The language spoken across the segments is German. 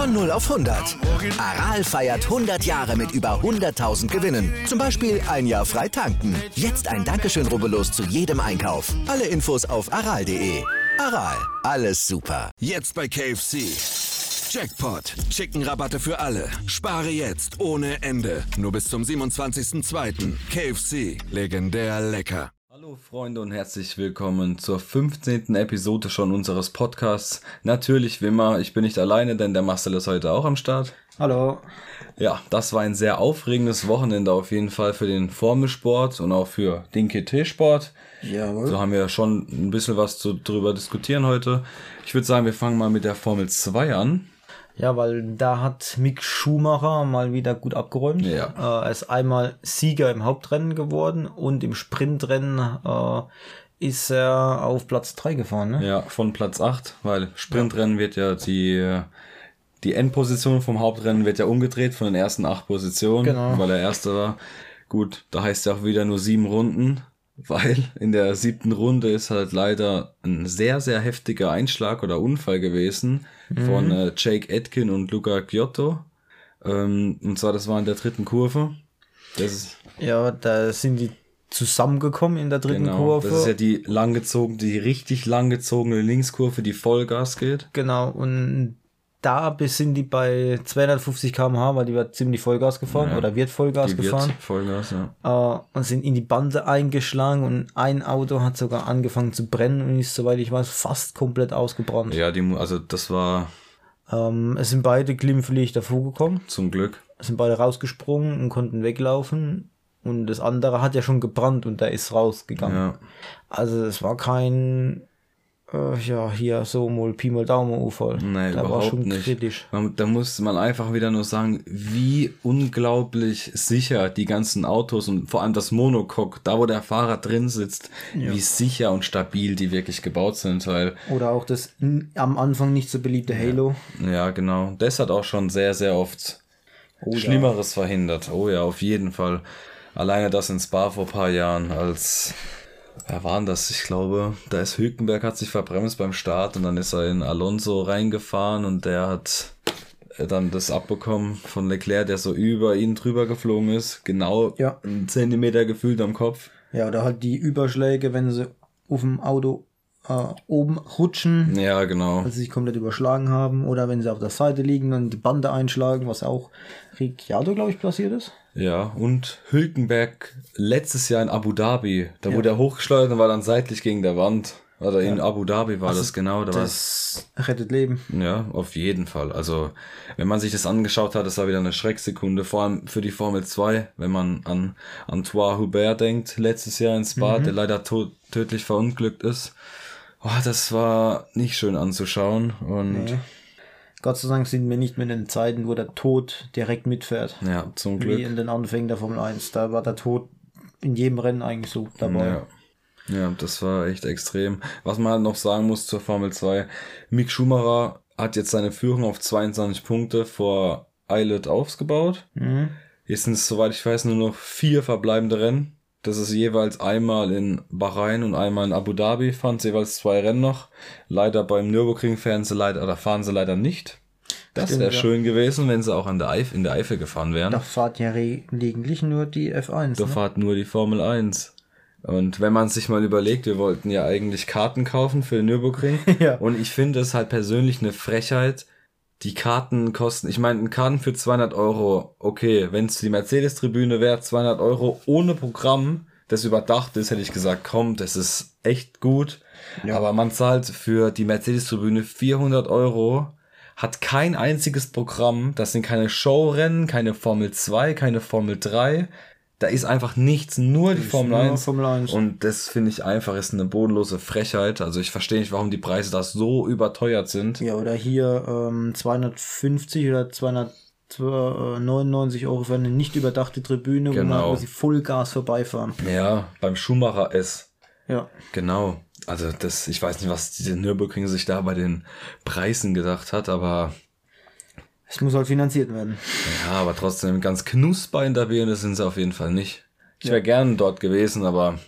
Von 0 auf 100. Aral feiert 100 Jahre mit über 100.000 Gewinnen. Zum Beispiel ein Jahr frei tanken. Jetzt ein Dankeschön, rubbellos zu jedem Einkauf. Alle Infos auf aral.de. Aral, alles super. Jetzt bei KFC. Jackpot. Chicken-Rabatte für alle. Spare jetzt ohne Ende. Nur bis zum 27.02. KFC. Legendär lecker. Hallo Freunde und herzlich willkommen zur 15. Episode schon unseres Podcasts. Natürlich wie immer, ich bin nicht alleine, denn der Marcel ist heute auch am Start. Hallo. Ja, das war ein sehr aufregendes Wochenende auf jeden Fall für den Formelsport und auch für den KT-Sport. Jawohl. So haben wir schon ein bisschen was zu, drüber diskutieren heute. Ich würde sagen, wir fangen mal mit der Formel 2 an. Ja, weil da hat Mick Schumacher mal wieder gut abgeräumt. Ja. Äh, er ist einmal Sieger im Hauptrennen geworden und im Sprintrennen äh, ist er auf Platz 3 gefahren. Ne? Ja, von Platz 8, weil Sprintrennen wird ja die, die Endposition vom Hauptrennen wird ja umgedreht von den ersten acht Positionen, Genau. weil er Erster war. Gut, da heißt ja auch wieder nur sieben Runden, weil in der siebten Runde ist halt leider ein sehr, sehr heftiger Einschlag oder Unfall gewesen von äh, Jake Atkin und Luca Giotto. Ähm, und zwar, das war in der dritten Kurve. Ist, Ja, da sind die zusammengekommen in der dritten genau, Kurve. das ist ja die langgezogene, die richtig langgezogene Linkskurve, die Vollgas geht. genau, und da bis sind die bei 250 km/h, weil die wird ziemlich Vollgas gefahren Ja. oder wird Vollgas Die wird gefahren. Vollgas, ja. äh, und sind in die Bande eingeschlagen und ein Auto hat sogar angefangen zu brennen und ist, soweit ich weiß, fast komplett ausgebrannt. Ja, die, also das war Ähm, es sind beide glimpflich davor zum Glück. Es sind beide rausgesprungen und konnten weglaufen. Und das andere hat ja schon gebrannt und der ist rausgegangen. Ja. Also es war kein, äh, ja, hier so mal Pi mal Daumen Unfall. Nee, da war überhaupt schon nicht. kritisch. Man, da muss man einfach wieder nur sagen, wie unglaublich sicher die ganzen Autos und vor allem das Monocoque, da wo der Fahrer drin sitzt, wie sicher und stabil die wirklich gebaut sind, weil, Oder auch das am Anfang nicht so beliebte Halo. ja genau, das hat auch schon sehr, sehr oft Oh, ja. Schlimmeres verhindert. Oh ja, auf jeden Fall. Alleine das in Spa vor ein paar Jahren als, wer war denn das? Ich glaube, da ist Hülkenberg hat sich verbremst beim Start und dann ist er in Alonso reingefahren und der hat äh, dann das abbekommen von Leclerc, der so über ihn drüber geflogen ist. Genau Ja. einen Zentimeter gefühlt am Kopf. Ja, oder halt die Überschläge, wenn sie auf dem Auto äh, oben rutschen, Ja, genau. weil sie sich komplett überschlagen haben. Oder wenn sie auf der Seite liegen und die Bande einschlagen, was auch Ricciardo, glaube ich, passiert ist. Ja, und Hülkenberg letztes Jahr in Abu Dhabi, da wurde er hochgeschleudert und war dann seitlich gegen der Wand. Oder in Abu Dhabi war das genau. Da war Das rettet Leben. Ja, auf jeden Fall. Also, wenn man sich das angeschaut hat, das war wieder eine Schrecksekunde, vor allem für die Formel 2, wenn man an Antoine Hubert denkt, letztes Jahr in Spa, der leider tödlich verunglückt ist. Oh, das war nicht schön anzuschauen und Nee. Gott sei Dank sind wir nicht mehr in den Zeiten, wo der Tod direkt mitfährt. ja, zum Wie Glück. in den Anfängen der Formel 1. Da war der Tod in jedem Rennen eigentlich so dabei. Ja. ja, das war echt extrem. Was man halt noch sagen muss zur Formel 2, Mick Schumacher hat jetzt seine Führung auf 22 Punkte vor Eilert aufgebaut. Mhm. Jetzt sind es, soweit ich weiß, nur noch vier verbleibende Rennen. Das ist jeweils einmal in Bahrain und einmal in Abu Dhabi, sie jeweils zwei Rennen noch. Leider beim Nürburgring fahren sie leider, oder fahren sie leider nicht. Das wäre ja. schön gewesen, wenn sie auch an der Eif in der Eifel gefahren wären. Da fahrt ja gelegentlich nur die F1. Da Ne? fahrt nur die Formel 1. Und wenn man sich mal überlegt, wir wollten ja eigentlich Karten kaufen für den Nürburgring. Ja. Und ich finde es halt persönlich eine Frechheit. Die Karten kosten, ich meine, ein Karten für 200 Euro, okay, wenn es die Mercedes-Tribüne wäre, 200 Euro ohne Programm, das überdacht ist, hätte ich gesagt, komm, das ist echt gut. Aber man zahlt für die Mercedes-Tribüne 400 Euro, hat kein einziges Programm, das sind keine Showrennen, keine Formel 2, keine Formel 3. Da ist einfach nichts, nur die Formel nur 1. Formel 1. Und das finde ich einfach ist eine bodenlose Frechheit. Also ich verstehe nicht, warum die Preise da so überteuert sind. Ja, oder hier ähm, 250 oder 299 Euro für eine nicht überdachte Tribüne, wo, Genau. wo sie Vollgas vorbeifahren. Ja, beim Schumacher S. Ja. Genau. Also das, ich weiß nicht, was diese Nürburgring sich da bei den Preisen gedacht hat, aber Es muss halt finanziert werden. ja, aber trotzdem ganz knusper in der Birne sind sie auf jeden Fall nicht. Ich wäre gern dort gewesen, aber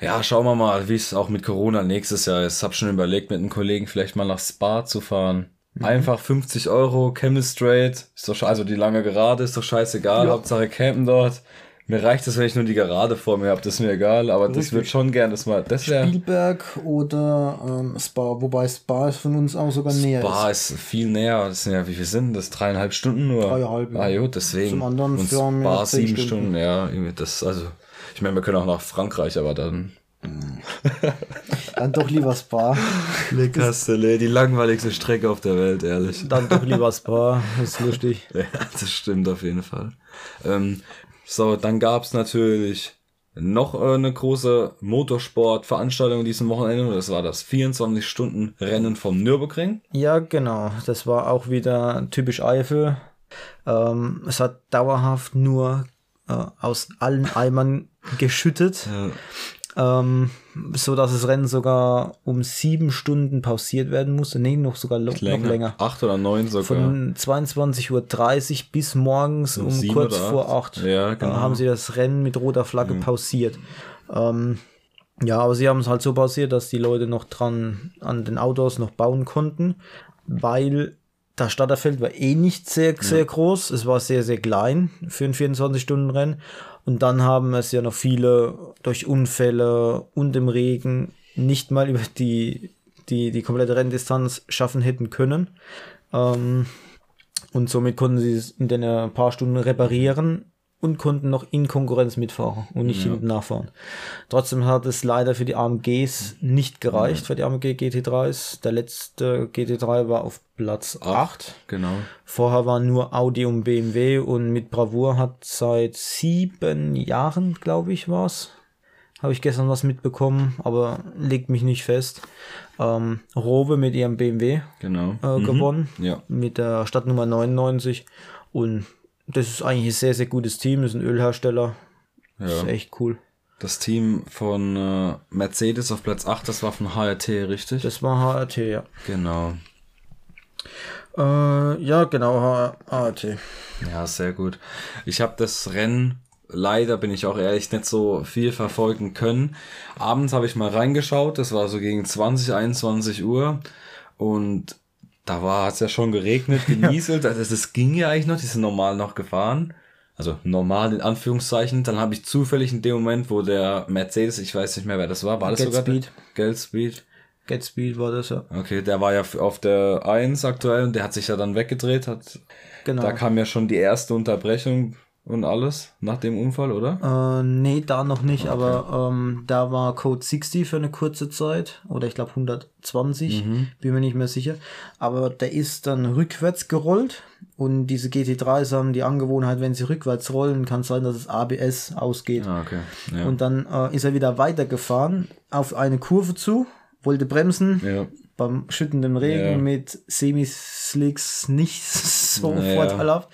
ja, schauen wir mal, wie es auch mit Corona nächstes Jahr ist. Hab schon überlegt, mit einem Kollegen vielleicht mal nach Spa zu fahren. Einfach 50 Euro, Chemistrate, ist doch, also die lange Gerade ist doch scheißegal, Ja. Hauptsache campen dort. Mir reicht es, wenn ich nur die Gerade vor mir habe, das ist mir egal, aber das Richtig. wird schon gern, das mal, das wäre, Spielberg oder ähm, Spa, wobei Spa ist von uns auch sogar näher Spa ist. ist viel näher, das sind ja, wie viel sind das? Dreieinhalb Stunden nur? Dreieinhalb, ja. Ah, jo, deswegen. Zum anderen Und Spa sieben Stunden. Stunden. ja, irgendwie das, also, ich meine, wir können auch nach Frankreich, aber dann. Dann doch lieber Spa. Le Castellet, die langweiligste Strecke auf der Welt, ehrlich. Dann doch lieber Spa. Das ist lustig. Ja, das stimmt auf jeden Fall. Ähm, so, dann gab's natürlich noch äh, eine große Motorsportveranstaltung an diesem Wochenende. Das war das 24-Stunden-Rennen vom Nürburgring. Ja, genau. Das war auch wieder typisch Eifel. Ähm, es hat dauerhaft nur äh, aus allen Eimern geschüttet. Ähm, so dass das Rennen sogar um sieben Stunden pausiert werden musste. Nee, noch sogar lo- noch länger. Acht oder neun sogar. Von 22.30 Uhr bis morgens um, sieben kurz vor acht. Ja, äh, genau. haben sie das Rennen mit roter Flagge pausiert. Ähm, ja, aber sie haben es halt so pausiert, dass die Leute noch dran an den Autos noch bauen konnten, weil das Starterfeld war eh nicht sehr, sehr groß. Es war sehr, sehr klein für ein 24-Stunden-Rennen. Und dann haben es ja noch viele durch Unfälle und im Regen nicht mal über die, die, die komplette Renndistanz schaffen hätten können. Ähm, und somit konnten sie es in den äh, paar Stunden reparieren und konnten noch in Konkurrenz mitfahren und nicht hinten nachfahren. Trotzdem hat es leider für die AMGs nicht gereicht, für die AMG GT3s. Der letzte GT3 war auf Platz 8. Genau. Vorher waren nur Audi und BMW und mit Bravour hat seit sieben Jahren, glaube ich, war's. Habe ich gestern was mitbekommen, aber legt mich nicht fest. Ähm, Rowe mit ihrem BMW Genau. äh, gewonnen. Ja. Mit der Stadtnummer 99. Und das ist eigentlich ein sehr, sehr gutes Team. Das ist ein Ölhersteller. Das ist echt cool. Das Team von äh, Mercedes auf Platz 8, das war von HRT, richtig? Das war HRT, ja. genau. Äh, ja, genau, HRT. Ja, sehr gut. Ich habe das Rennen leider, bin ich auch ehrlich, nicht so viel verfolgen können. Abends habe ich mal reingeschaut, das war so gegen 20, 21 Uhr und da war es ja schon geregnet, genieselt, also das ging ja eigentlich noch, die sind normal noch gefahren. Also normal in Anführungszeichen. Dann habe ich zufällig in dem Moment, wo der Mercedes, ich weiß nicht mehr, wer das war, war das Get sogar Speed. Get Speed? Get Speed war das, ja. Okay, der war ja auf der 1 aktuell und der hat sich ja dann weggedreht, hat Genau. da kam ja schon die erste Unterbrechung und alles nach dem Unfall, oder? Äh, nee, da noch nicht, aber ähm, da war Code 60 für eine kurze Zeit oder ich glaube 120, bin mir nicht mehr sicher. Aber der ist dann rückwärts gerollt und diese GT3s haben die Angewohnheit, wenn sie rückwärts rollen, kann sein, dass das ABS ausgeht. Ah, okay. Ja. Und dann äh, ist er wieder weitergefahren auf eine Kurve zu, wollte bremsen. ja. Beim schüttenden Regen Ja. mit Semi-Slicks nicht so Naja. vorteilhaft.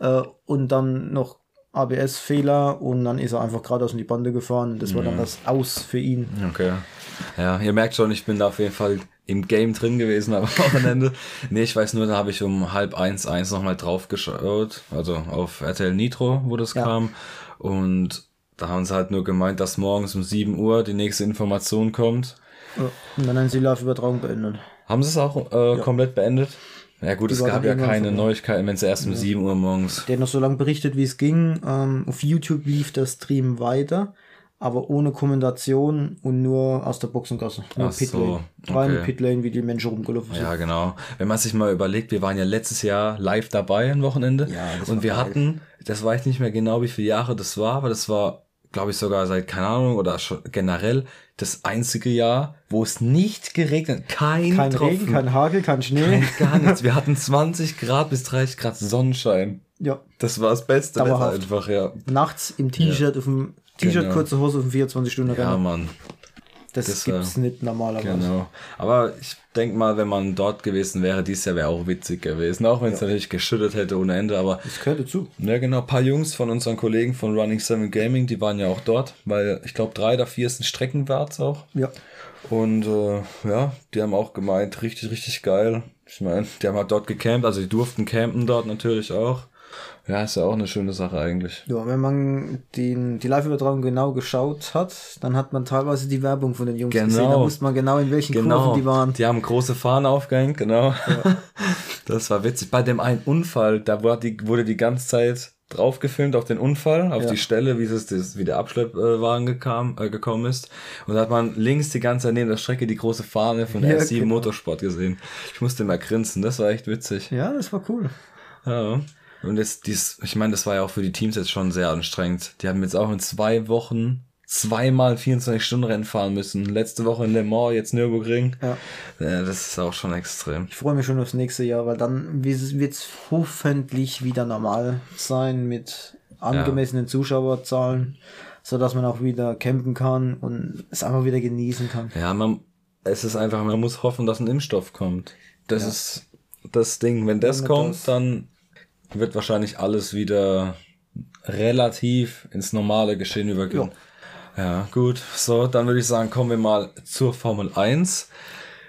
Äh, und dann noch ABS-Fehler und dann ist er einfach geradeaus in die Bande gefahren. Und das war dann das Aus für ihn. Okay. Ja, ihr merkt schon, ich bin da auf jeden Fall im Game drin gewesen am Wochenende. nee, ich weiß nur, da habe ich um halb eins, eins nochmal drauf geschaut. Also auf RTL Nitro, wo das Ja. kam. Und da haben sie halt nur gemeint, dass morgens um 7 Uhr die nächste Information kommt. Ja. Und dann haben sie die Live-Übertragung beendet. Haben sie es auch äh, komplett beendet? Ja gut, Die es gab ja keine. Neuigkeiten, wenn es erst um 7 Uhr morgens. Der hat noch so lange berichtet, wie es ging. Ähm, auf YouTube lief der Stream weiter, aber ohne Kommentation und nur aus der Boxengasse. Nur Ach so, Pitlane. Rein okay. Pitlane, wie die Menschen rumgelaufen sind. Ja, genau. Wenn man sich mal überlegt, wir waren ja letztes Jahr live dabei ein Wochenende. Ja, das und wir geil. hatten, das weiß ich nicht mehr genau, wie viele Jahre das war, aber das war, glaube ich, sogar seit, keine Ahnung, oder generell das einzige Jahr, wo es nicht geregnet, kein, Kein Tropfen, Regen, kein Hagel, kein Schnee. gar nichts. Wir hatten 20 Grad bis 30 Grad Sonnenschein. ja. Das war das beste Wetter Dauerhaft. einfach, ja. Nachts im T-Shirt, auf dem T-Shirt, Genau. kurze Hose auf dem 24-Stunden-Rennen. Ja, Mann. Das das, gibt's äh, nicht normalerweise. Genau. Aber ich denke mal, wenn man dort gewesen wäre, dieses Jahr wäre auch witzig gewesen. Auch wenn es natürlich geschüttet hätte ohne Ende. Aber Das gehört dazu. ja, genau. Ein paar Jungs von unseren Kollegen von Running 7 Gaming, die waren ja auch dort, weil ich glaube, drei oder vier sind Streckenwarts auch. Ja. Und äh, ja, die haben auch gemeint, richtig, richtig geil. Ich meine, die haben halt dort gecampt, also die durften campen dort natürlich auch. Ja, ist ja auch eine schöne Sache eigentlich. Ja, wenn man den, die Live-Übertragung genau geschaut hat, dann hat man teilweise die Werbung von den Jungs Genau. gesehen. Da wusste man genau, in welchen Kurven die waren. Die haben große Fahnen aufgehängt, genau. Das war witzig. Bei dem einen Unfall, da wurde die, wurde die ganze Zeit drauf gefilmt auf den Unfall, auf Ja. die Stelle, wie es das, wie der Abschleppwagen gekam, äh, gekommen ist. Und da hat man links die ganze Zeit neben der Strecke die große Fahne von Ja, R7 genau. Motorsport gesehen. Ich musste mal grinsen, das war echt witzig. Ja, das war cool. Ja. Und jetzt dies, ich meine, das war ja auch für die Teams jetzt schon sehr anstrengend. Die haben jetzt auch in zwei Wochen zweimal 24 Stunden Rennen fahren müssen. Letzte Woche in Le Mans, jetzt Nürburgring. Ja. Ja, das ist auch schon extrem. Ich freue mich schon aufs nächste Jahr, weil dann wird es hoffentlich wieder normal sein mit angemessenen Zuschauerzahlen, so dass man auch wieder campen kann und es einfach wieder genießen kann. Ja, man, es ist einfach, man muss hoffen, dass ein Impfstoff kommt. Das ist das Ding. Wenn das Damit kommt, das- dann wird wahrscheinlich alles wieder relativ ins normale Geschehen übergehen. Ja, gut. So, dann würde ich sagen, kommen wir mal zur Formel 1.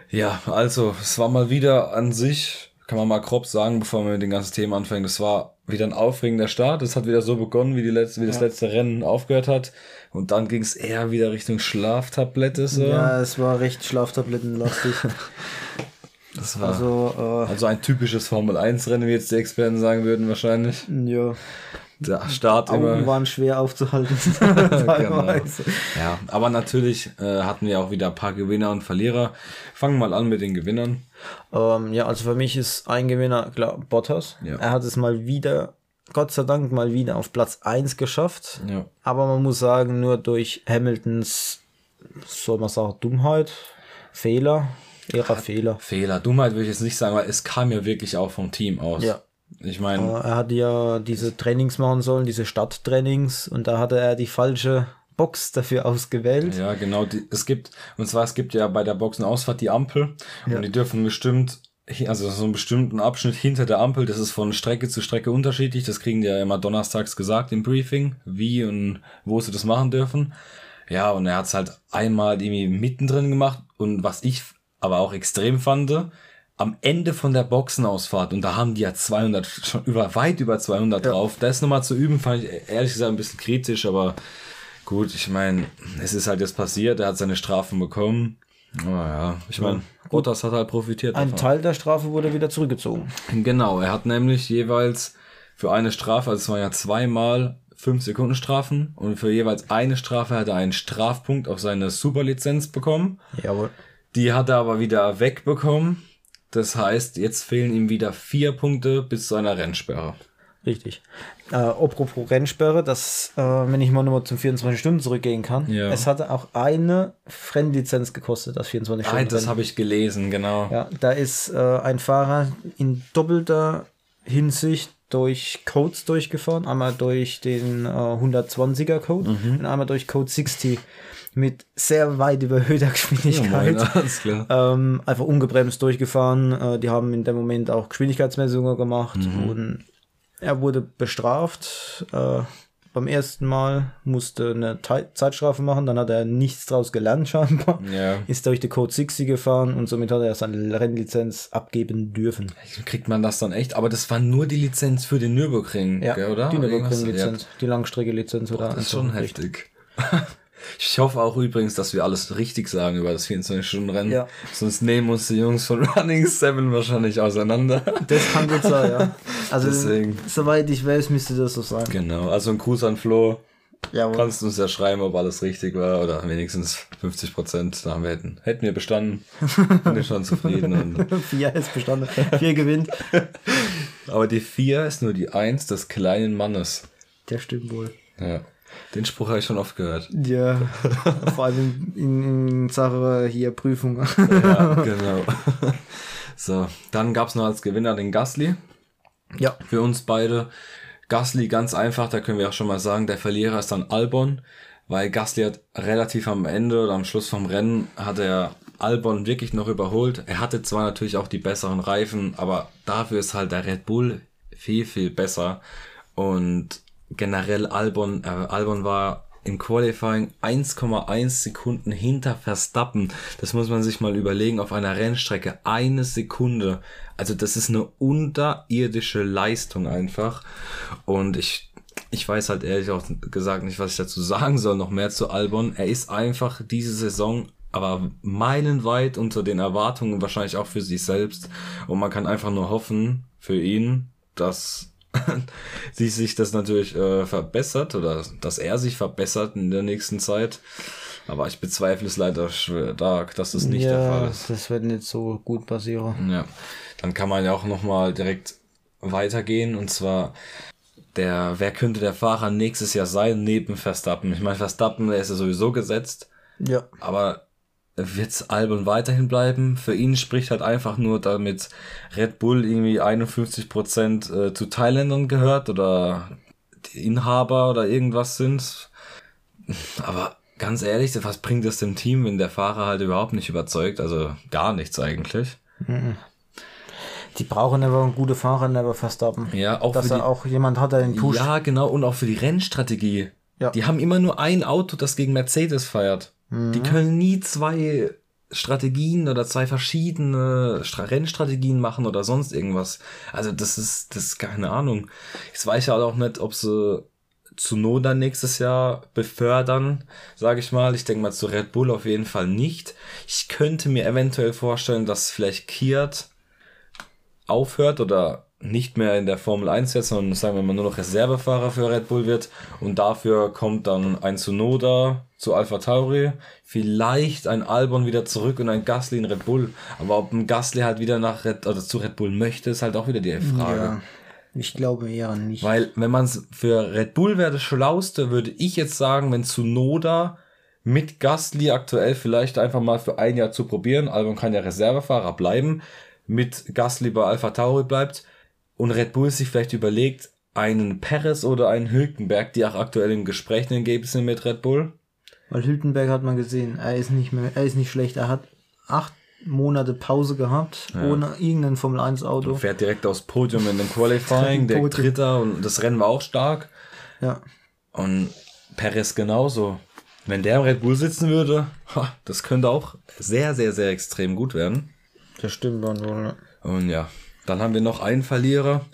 Ja, also, es war mal wieder an sich, kann man mal grob sagen, bevor wir mit den ganzen Themen anfangen, es war wieder ein aufregender Start. Es hat wieder so begonnen, wie, die letzte, wie das letzte Rennen aufgehört hat. Und dann ging es eher wieder Richtung Schlaftablette. So. Ja, es war recht schlaftablettenlastig. das war also, also, ein typisches Formel 1 Rennen, wie jetzt die Experten sagen würden, wahrscheinlich. äh, ja, Der Start Augen immer. waren schwer aufzuhalten. Genau. Ja, aber natürlich äh, hatten wir auch wieder ein paar Gewinner und Verlierer. Fangen wir mal an mit den Gewinnern. Ähm, ja, also für mich ist ein Gewinner, klar, Bottas. Ja. Er hat es mal wieder, Gott sei Dank, mal wieder auf Platz 1 geschafft. Ja. Aber man muss sagen, nur durch Hamiltons, soll man sagen, Dummheit, Fehler, ihrer Fehler. Fehler. Dummheit würde ich jetzt nicht sagen, weil es kam ja wirklich auch vom Team aus. Ja. Ich meine, Er hatte ja diese Trainings machen sollen, diese Stadttrainings, und da hatte er die falsche Box dafür ausgewählt. ja, genau. Die, es gibt, und zwar, es gibt ja bei der Boxenausfahrt die Ampel. Ja. Und die dürfen bestimmt, also so einen bestimmten Abschnitt hinter der Ampel, das ist von Strecke zu Strecke unterschiedlich. Das kriegen die ja immer donnerstags gesagt im Briefing, wie und wo sie das machen dürfen. Ja, und er hat es halt einmal irgendwie mittendrin gemacht. Und was ich aber auch extrem fand, am Ende von der Boxenausfahrt, und da haben die ja 200, schon über, weit über 200 drauf, das nochmal zu üben, fand ich ehrlich gesagt ein bisschen kritisch, aber gut, ich meine, es ist halt jetzt passiert, er hat seine Strafen bekommen. Oh ja, ich meine, Bottas hat halt profitiert Ein davon. Teil der Strafe wurde wieder zurückgezogen. Genau, er hat nämlich jeweils für eine Strafe, also es waren ja zweimal 5 Sekunden Strafen und für jeweils eine Strafe hat er einen Strafpunkt auf seine Superlizenz bekommen. Jawohl. Die hat er aber wieder wegbekommen. Das heißt, jetzt fehlen ihm wieder vier Punkte bis zu einer Rennsperre. Richtig. Äh, apropos Rennsperre, das, äh, wenn ich mal nochmal zum 24 Stunden zurückgehen kann. Ja. Es hatte auch eine Fremdlizenz gekostet, das 24 Ah, Stunden. das Rennen. habe ich gelesen, genau. Ja, da ist äh, ein Fahrer in doppelter Hinsicht durch Codes durchgefahren. Einmal durch den äh, 120er Code Mhm. und einmal durch Code 60 mit sehr weit überhöhter Ja, Geschwindigkeit. alles klar. ähm, einfach ungebremst durchgefahren. Äh, die haben in dem Moment auch Geschwindigkeitsmessungen gemacht Mhm. und er wurde bestraft. Äh, beim ersten Mal musste eine Te Zeitstrafe machen, dann hat er nichts draus gelernt scheinbar. Ja. Ist durch die Code 60 gefahren und somit hat er seine Rennlizenz abgeben dürfen. Kriegt man das dann echt? Aber das war nur die Lizenz für den Nürburgring, gell, oder? die? Nürburgring-Lizenz, die Langstrecke-Lizenz oder Das ist schon heftig. Ich hoffe auch übrigens, dass wir alles richtig sagen über das 24-Stunden-Rennen. Ja. Sonst nehmen uns die Jungs von Running 7 wahrscheinlich auseinander. Das kann gut sein, ja. Also, Deswegen. soweit ich weiß, müsste das so sein. Genau, also ein Gruß an Flo. Jawohl. Kannst du uns ja schreiben, ob alles richtig war oder wenigstens 50 Prozent. Da haben wir hätten, hätten wir bestanden. Bin ich schon zufrieden. Und, Vier ist bestanden. Vier gewinnt. aber die 4 ist nur die 1 des kleinen Mannes. Der stimmt wohl. Ja. Den Spruch habe ich schon oft gehört. Ja, vor allem in, in Sache hier Prüfung. Ja, genau. So, dann gab's noch als Gewinner den Gasly. ja, Für uns beide. Gasly ganz einfach, da können wir auch schon mal sagen, der Verlierer ist dann Albon, weil Gasly hat relativ am Ende oder am Schluss vom Rennen hat er Albon wirklich noch überholt. Er hatte zwar natürlich auch die besseren Reifen, aber dafür ist halt der Red Bull viel, viel besser. Und generell Albon, äh, Albon war im Qualifying 1,1 Sekunden hinter Verstappen. Das muss man sich mal überlegen auf einer Rennstrecke. Eine Sekunde. Also das ist eine unterirdische Leistung einfach. Und ich, ich weiß halt ehrlich auch gesagt nicht, was ich dazu sagen soll, noch mehr zu Albon. Er ist einfach diese Saison aber meilenweit unter den Erwartungen, wahrscheinlich auch für sich selbst. Und man kann einfach nur hoffen für ihn, dass sie sich das natürlich äh, verbessert oder dass er sich verbessert in der nächsten Zeit. Aber ich bezweifle es leider stark, dass das nicht ja, der Fall ist. Das wird nicht so gut passieren. Ja, dann kann man ja auch nochmal direkt weitergehen und zwar der, wer könnte der Fahrer nächstes Jahr sein neben Verstappen? Ich meine, Verstappen, der ist ja sowieso gesetzt. Ja. Aber wird Albon weiterhin bleiben? Für ihn spricht halt einfach nur, damit Red Bull irgendwie 51 Prozent äh, zu Thailändern gehört oder die Inhaber oder irgendwas sind. Aber ganz ehrlich, was bringt es dem Team, wenn der Fahrer halt überhaupt nicht überzeugt? Also gar nichts eigentlich. Die brauchen aber guten Fahrer, never Verstappen. Ja, auch Dass er die- auch jemand hat, der ihn pusht. Ja, genau. Und auch für die Rennstrategie. Ja. Die haben immer nur ein Auto, das gegen Mercedes feiert. Die können nie zwei Strategien oder zwei verschiedene Stra Rennstrategien machen oder sonst irgendwas. Also das ist, das ist keine Ahnung. Jetzt weiß ich halt auch nicht, ob sie Tsunoda nächstes Jahr befördern, sage ich mal. Ich denke mal zu Red Bull auf jeden Fall nicht. Ich könnte mir eventuell vorstellen, dass vielleicht Kiat aufhört oder nicht mehr in der Formel 1 jetzt, sondern sagen wir mal nur noch Reservefahrer für Red Bull wird und dafür kommt dann ein Tsunoda zu Alpha Tauri, vielleicht ein Albon wieder zurück und ein Gasly in Red Bull, aber ob ein Gasly halt wieder nach Red, oder zu Red Bull möchte, ist halt auch wieder die Frage. Ja. Ich glaube eher nicht. Weil, wenn man es für Red Bull wäre das Schlauste, würde ich jetzt sagen, wenn Tsunoda mit Gasly aktuell vielleicht einfach mal für ein Jahr zu probieren, Albon kann ja Reservefahrer bleiben, mit Gasly bei Alpha Tauri bleibt und Red Bull sich vielleicht überlegt, einen Perez oder einen Hülkenberg, die auch aktuell im Gespräch gegeben sind mit Red Bull. Weil Hülkenberg hat man gesehen, er ist nicht mehr, er ist nicht schlecht. Er hat acht Monate Pause gehabt, ohne irgendein Formel 1 Auto. Fährt direkt aufs Podium in dem Qualifying, der. Dritter und das Rennen war auch stark. Ja. Und Perez genauso. Wenn der im Red Bull sitzen würde, ha, das könnte auch sehr, sehr, sehr extrem gut werden. Das stimmt dann wohl. ja. Und ja, dann haben wir noch einen Verlierer.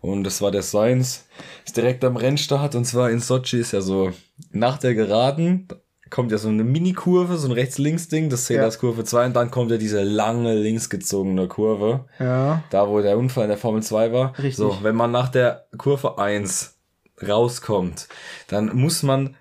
Und das war der Sainz. Ist direkt am Rennstart. Und zwar in Sochi ist ja so, nach der Geraden kommt ja so eine Mini-Kurve, so ein Rechts-Links-Ding. Das zählt Ja. als Kurve 2. Und dann kommt ja diese lange links gezogene Kurve. Ja. Da, wo der Unfall in der Formel 2 war. Richtig. So, wenn man nach der Kurve 1 rauskommt, dann muss man,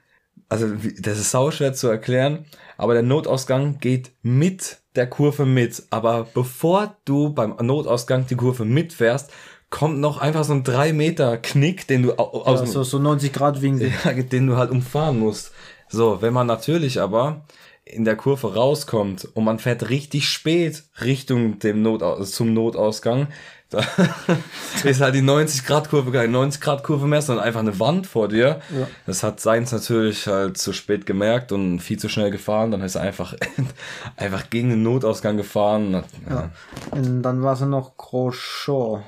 also das ist sauschwer zu erklären, aber der Notausgang geht mit der Kurve mit. Aber bevor du beim Notausgang die Kurve mitfährst, kommt noch einfach so ein 3 Meter Knick, den du au- aus Also so 90 Grad Winkel. ja, den du halt umfahren musst. So, wenn man natürlich aber in der Kurve rauskommt und man fährt richtig spät Richtung dem Notaus zum Notausgang, da ist halt die 90 Grad Kurve keine 90 Grad Kurve mehr, sondern einfach eine Wand vor dir. Ja. Das hat Seins natürlich halt zu spät gemerkt und viel zu schnell gefahren. Dann ist er einfach, einfach gegen den Notausgang gefahren. Ja. Und dann war es noch Grosjean,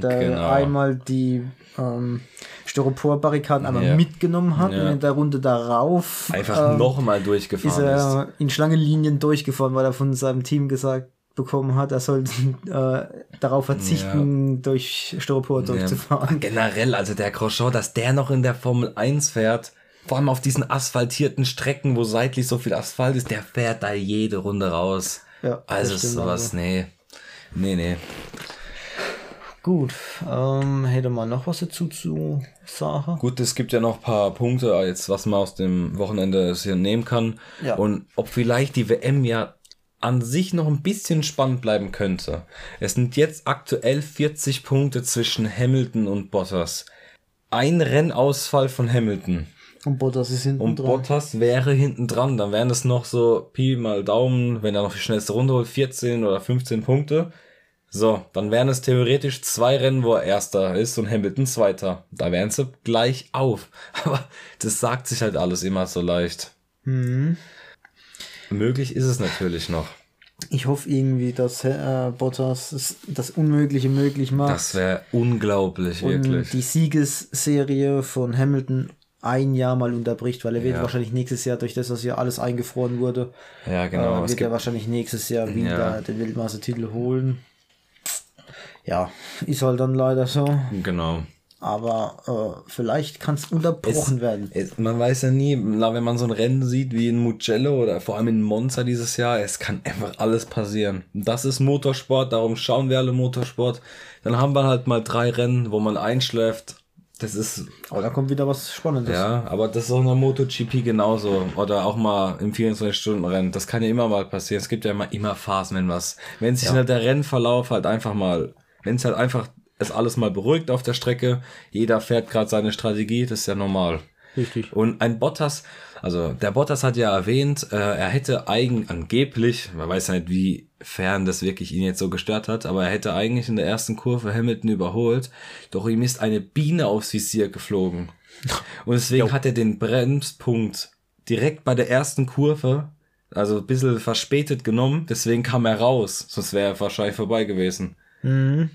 der Genau. einmal die ähm, Styroporbarrikaden einmal Ja. mitgenommen hat Ja. und in der Runde darauf Einfach ähm, nochmal ist durchgefahren ist. er in Schlangenlinien durchgefahren, weil er von seinem Team gesagt bekommen hat, er soll äh, darauf verzichten, durch Styropor durchzufahren. Generell, also der Grosjean, dass der noch in der Formel 1 fährt, vor allem auf diesen asphaltierten Strecken, wo seitlich so viel Asphalt ist, der fährt da jede Runde raus. Ja, also stimmt sowas, also. nee. Nee, nee. Gut, ähm, hätte man noch was dazu zu sagen? Gut, es gibt ja noch ein paar Punkte, jetzt, was man aus dem Wochenende hier nehmen kann. Ja. Und ob vielleicht die WM ja an sich noch ein bisschen spannend bleiben könnte. Es sind jetzt aktuell 40 Punkte zwischen Hamilton und Bottas. Ein Rennausfall von Hamilton. Und Bottas ist hinten Und dran. Bottas wäre hinten dran. Dann wären es noch so Pi mal Daumen, wenn er noch die schnellste Runde holt, 14 oder 15 Punkte. So, dann wären es theoretisch zwei Rennen, wo er Erster ist und Hamilton Zweiter. Da wären sie gleich auf. Aber das sagt sich halt alles immer so leicht. Mhm. Möglich ist es natürlich noch. Ich hoffe irgendwie, dass äh, Bottas das Unmögliche möglich macht. Das wäre unglaublich, und wirklich. die Siegesserie von Hamilton ein Jahr mal unterbricht, weil er wird Ja. wahrscheinlich nächstes Jahr, durch das, dass hier alles eingefroren wurde, Ja, genau. äh, wird er wahrscheinlich nächstes Jahr wieder Ja. den Weltmeistertitel holen. Ja, ist halt dann leider so. genau. Aber äh, vielleicht kann es unterbrochen werden. Es, man weiß ja nie, na, wenn man so ein Rennen sieht wie in Mugello oder vor allem in Monza dieses Jahr, es kann einfach alles passieren. Das ist Motorsport, darum schauen wir alle Motorsport. Dann haben wir halt mal drei Rennen, wo man einschläft. Das ist, Aber da kommt wieder was Spannendes. ja, aber das ist auch in der MotoGP genauso. Oder auch mal im 24-Stunden-Rennen. Das kann ja immer mal passieren. Es gibt ja immer, immer Phasen, wenn was, wenn sich halt der Rennverlauf halt einfach mal, wenn es halt einfach es alles mal beruhigt auf der Strecke, jeder fährt gerade seine Strategie, das ist ja normal. Richtig. Und ein Bottas, also der Bottas hat ja erwähnt, äh, er hätte eigen angeblich, man weiß ja nicht, wie fern das wirklich ihn jetzt so gestört hat, aber er hätte eigentlich in der ersten Kurve Hamilton überholt, doch ihm ist eine Biene aufs Visier geflogen. Und deswegen hat er den Bremspunkt direkt bei der ersten Kurve, also ein bisschen verspätet genommen, deswegen kam er raus, sonst wäre er wahrscheinlich vorbei gewesen.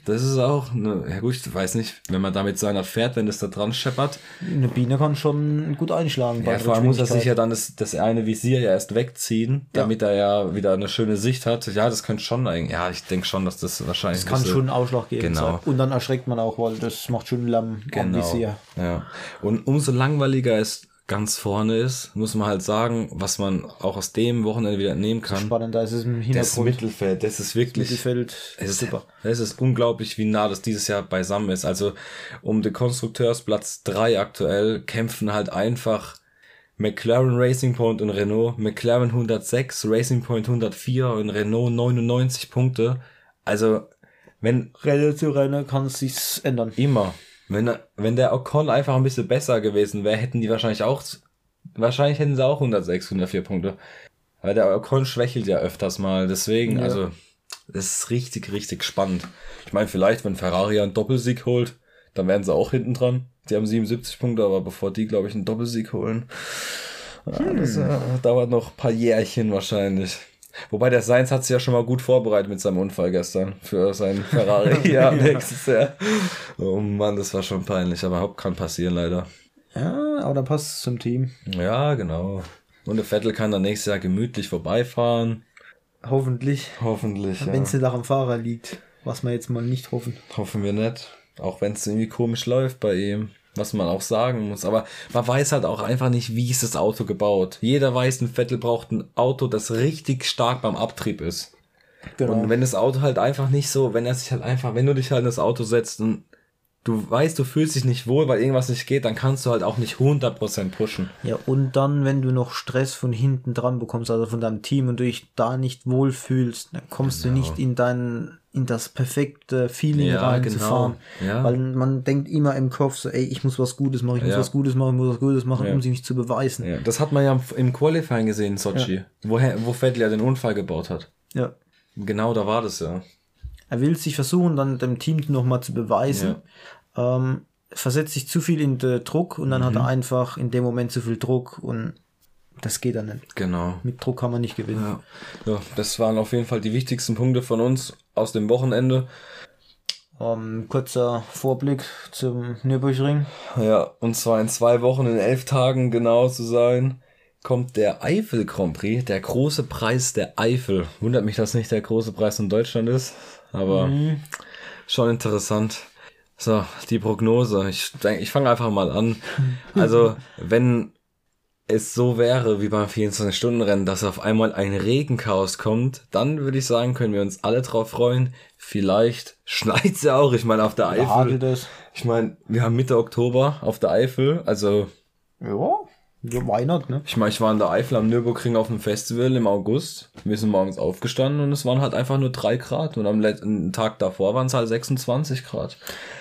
Das ist auch, eine, ja gut, ich weiß nicht, wenn man damit seiner fährt, wenn es da dran scheppert, Eine Biene kann schon gut einschlagen. ja, vor allem muss er sich ja dann das, das eine Visier ja erst wegziehen, damit er ja wieder eine schöne Sicht hat. Ja, das könnte schon eigentlich. Ja, ich denke schon, dass das wahrscheinlich. Das kann bisschen- schon einen Ausschlag geben. Genau. Und dann erschreckt man auch, weil das macht schon Lamm am Genau. Visier. Ja. Und umso langweiliger es ganz vorne ist, muss man halt sagen, was man auch aus dem Wochenende wieder nehmen kann. Spannender ist es im Das Hintergrund. Mittelfeld, das ist wirklich. Mittelfeld Es ist, super. es ist unglaublich, wie nah das dieses Jahr beisammen ist. Also um den Konstrukteursplatz 3 aktuell kämpfen halt einfach McLaren Racing Point und Renault, McLaren 106, Racing Point 104 und Renault 99 Punkte. Also wenn Rennen zu Rennen kann es sich ändern. immer, wenn, wenn der Ocon einfach ein bisschen besser gewesen wäre, hätten die wahrscheinlich auch, wahrscheinlich hätten sie auch 106, 104 Punkte. Weil der Ocon schwächelt ja öfters mal, deswegen, Ja. also, das ist richtig, richtig spannend. Ich meine, vielleicht, wenn Ferrari einen Doppelsieg holt, dann wären sie auch hinten dran. Die haben 77 Punkte, aber bevor die, glaube ich, einen Doppelsieg holen, ja, das äh, dauert noch ein paar Jährchen wahrscheinlich. Wobei der Sainz hat sich ja schon mal gut vorbereitet mit seinem Unfall gestern für seinen Ferrari ja, nächstes Jahr. Oh Mann, das war schon peinlich, aber Haupt kann passieren leider. Ja, aber dann passt es zum Team. Ja, genau. Und der Vettel kann dann nächstes Jahr gemütlich vorbeifahren. Hoffentlich. Hoffentlich. Ja. Wenn es nicht am Fahrer liegt. Was wir jetzt mal nicht hoffen. Hoffen wir nicht. Auch wenn es irgendwie komisch läuft bei ihm. Was man auch sagen muss. Aber man weiß halt auch einfach nicht, wie ist das Auto gebaut. Jeder weiß, ein Vettel braucht ein Auto, das richtig stark beim Abtrieb ist. Genau. Und wenn das Auto halt einfach nicht so, wenn er sich halt einfach, wenn du dich halt in das Auto setzt und du weißt, du fühlst dich nicht wohl, weil irgendwas nicht geht, dann kannst du halt auch nicht 100% pushen. ja, und dann, wenn du noch Stress von hinten dran bekommst, also von deinem Team und du dich da nicht wohlfühlst, dann kommst du nicht in dein, in das perfekte Feeling. Ja, rein genau. Ja. Weil man denkt immer im Kopf so, ey, ich muss was Gutes machen, ich muss Ja. was Gutes machen, ich muss was Gutes machen, um sich nicht zu beweisen. Ja, das hat man ja im Qualifying gesehen in Sochi, woher, wo Vettel ja den Unfall gebaut hat. Ja. Genau, da war das ja. Er will sich versuchen, dann dem Team nochmal zu beweisen. Ähm, versetzt sich zu viel in den Druck und dann hat Mhm. er einfach in dem Moment zu viel Druck und das geht dann nicht. Genau. Mit Druck kann man nicht gewinnen. Ja. ja, das waren auf jeden Fall die wichtigsten Punkte von uns aus dem Wochenende. Ähm, kurzer Vorblick zum Nürburgring. Ja, und zwar in zwei Wochen, in elf Tagen genau zu sein, kommt der Eifel Grand Prix, der große Preis der Eifel. Wundert mich, dass nicht der große Preis in Deutschland ist, aber schon interessant. So, die Prognose. Ich ich fange einfach mal an. Also, wenn es so wäre wie beim 24-Stunden-Rennen, dass auf einmal ein Regenchaos kommt, dann würde ich sagen, können wir uns alle drauf freuen. Vielleicht schneit's ja auch. Ich meine, auf der Eifel. Es. Ich meine, wir haben Mitte Oktober auf der Eifel. Also, Ja, ja, Weihnachten, ne? ich meine, ich war in der Eifel am Nürburgring auf dem Festival im August. Wir sind morgens aufgestanden und es waren halt einfach nur drei Grad. Und am letzten Tag davor waren es halt 26 Grad.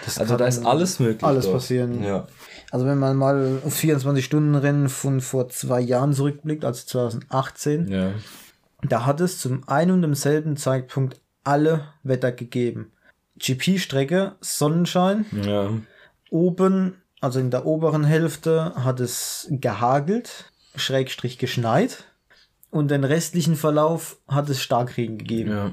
also, kann da ist alles möglich. alles dort. passieren. Ja. Also wenn man mal auf 24-Stunden-Rennen von vor zwei Jahren zurückblickt, also 2018, Ja. da hat es zum einen und demselben Zeitpunkt alle Wetter gegeben. GP-Strecke, Sonnenschein, Ja. oben, also in der oberen Hälfte, hat es gehagelt, Schrägstrich geschneit und den restlichen Verlauf hat es Starkregen gegeben. Ja.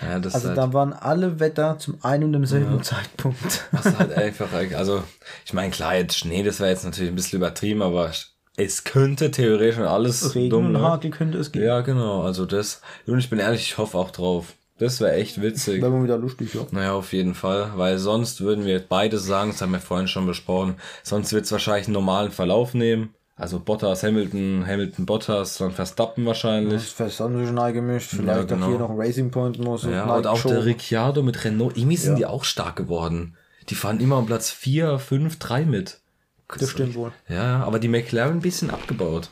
Ja, das Also ist da halt, waren alle Wetter zum einen und demselben Zeitpunkt. das ist halt einfach, also, ich meine, klar, jetzt Schnee, das wäre jetzt natürlich ein bisschen übertrieben, aber es könnte theoretisch alles Regen dumm, und ne? Hagel könnte es geben. Ja, genau, also das, und ich bin ehrlich, ich hoffe auch drauf. Das wäre echt witzig. Wäre mal wieder lustig, ja. Naja, auf jeden Fall, weil sonst würden wir beide sagen, das haben wir vorhin schon besprochen, sonst wird es wahrscheinlich einen normalen Verlauf nehmen. Also Bottas, Hamilton, Hamilton, Bottas, dann Verstappen wahrscheinlich. Das haben sie schon eingemischt. Vielleicht Ja, genau. auch hier noch ein Racing Point muss. und Ja, Nike und auch Show. der Ricciardo mit Renault, irgendwie sind Ja. die auch stark geworden. Die fahren immer um Platz 4, 5, 3 mit. Das stimmt wohl. Ja, ja, aber die McLaren ein bisschen abgebaut.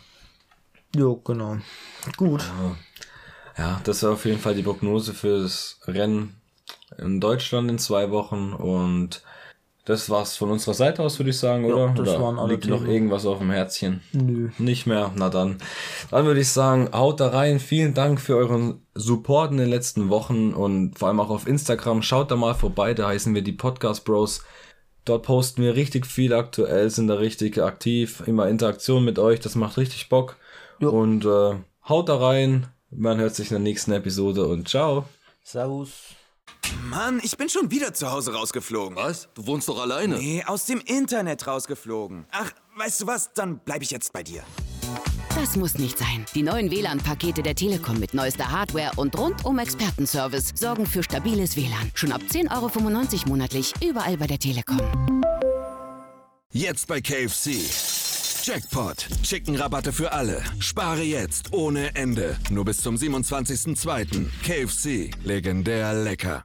Jo, genau. Gut. Ja, das war auf jeden Fall die Prognose fürs Rennen in Deutschland in zwei Wochen und das war's von unserer Seite aus, würde ich sagen, oder? das oder waren alle liegt noch Themen. irgendwas auf dem Herzchen? Nö. Nicht mehr? Na dann. Dann würde ich sagen, haut da rein. Vielen Dank für euren Support in den letzten Wochen und vor allem auch auf Instagram. Schaut da mal vorbei, da heißen wir die Podcast Bros. Dort posten wir richtig viel aktuell, sind da richtig aktiv, immer Interaktion mit euch, das macht richtig Bock. Jo. Und äh, haut da rein. Man hört sich in der nächsten Episode und ciao. Servus. Mann, ich bin schon wieder zu Hause rausgeflogen. Was? Du wohnst doch alleine. Nee, aus dem Internet rausgeflogen. Ach, weißt du was? Dann bleibe ich jetzt bei dir. Das muss nicht sein. Die neuen WLAN-Pakete der Telekom mit neuester Hardware und rundum Expertenservice sorgen für stabiles WLAN. Schon ab 10,95 Euro monatlich überall bei der Telekom. Jetzt bei KFC. Jackpot. Chicken-Rabatte für alle. Spare jetzt ohne Ende. Nur bis zum 27.02. KFC. Legendär lecker.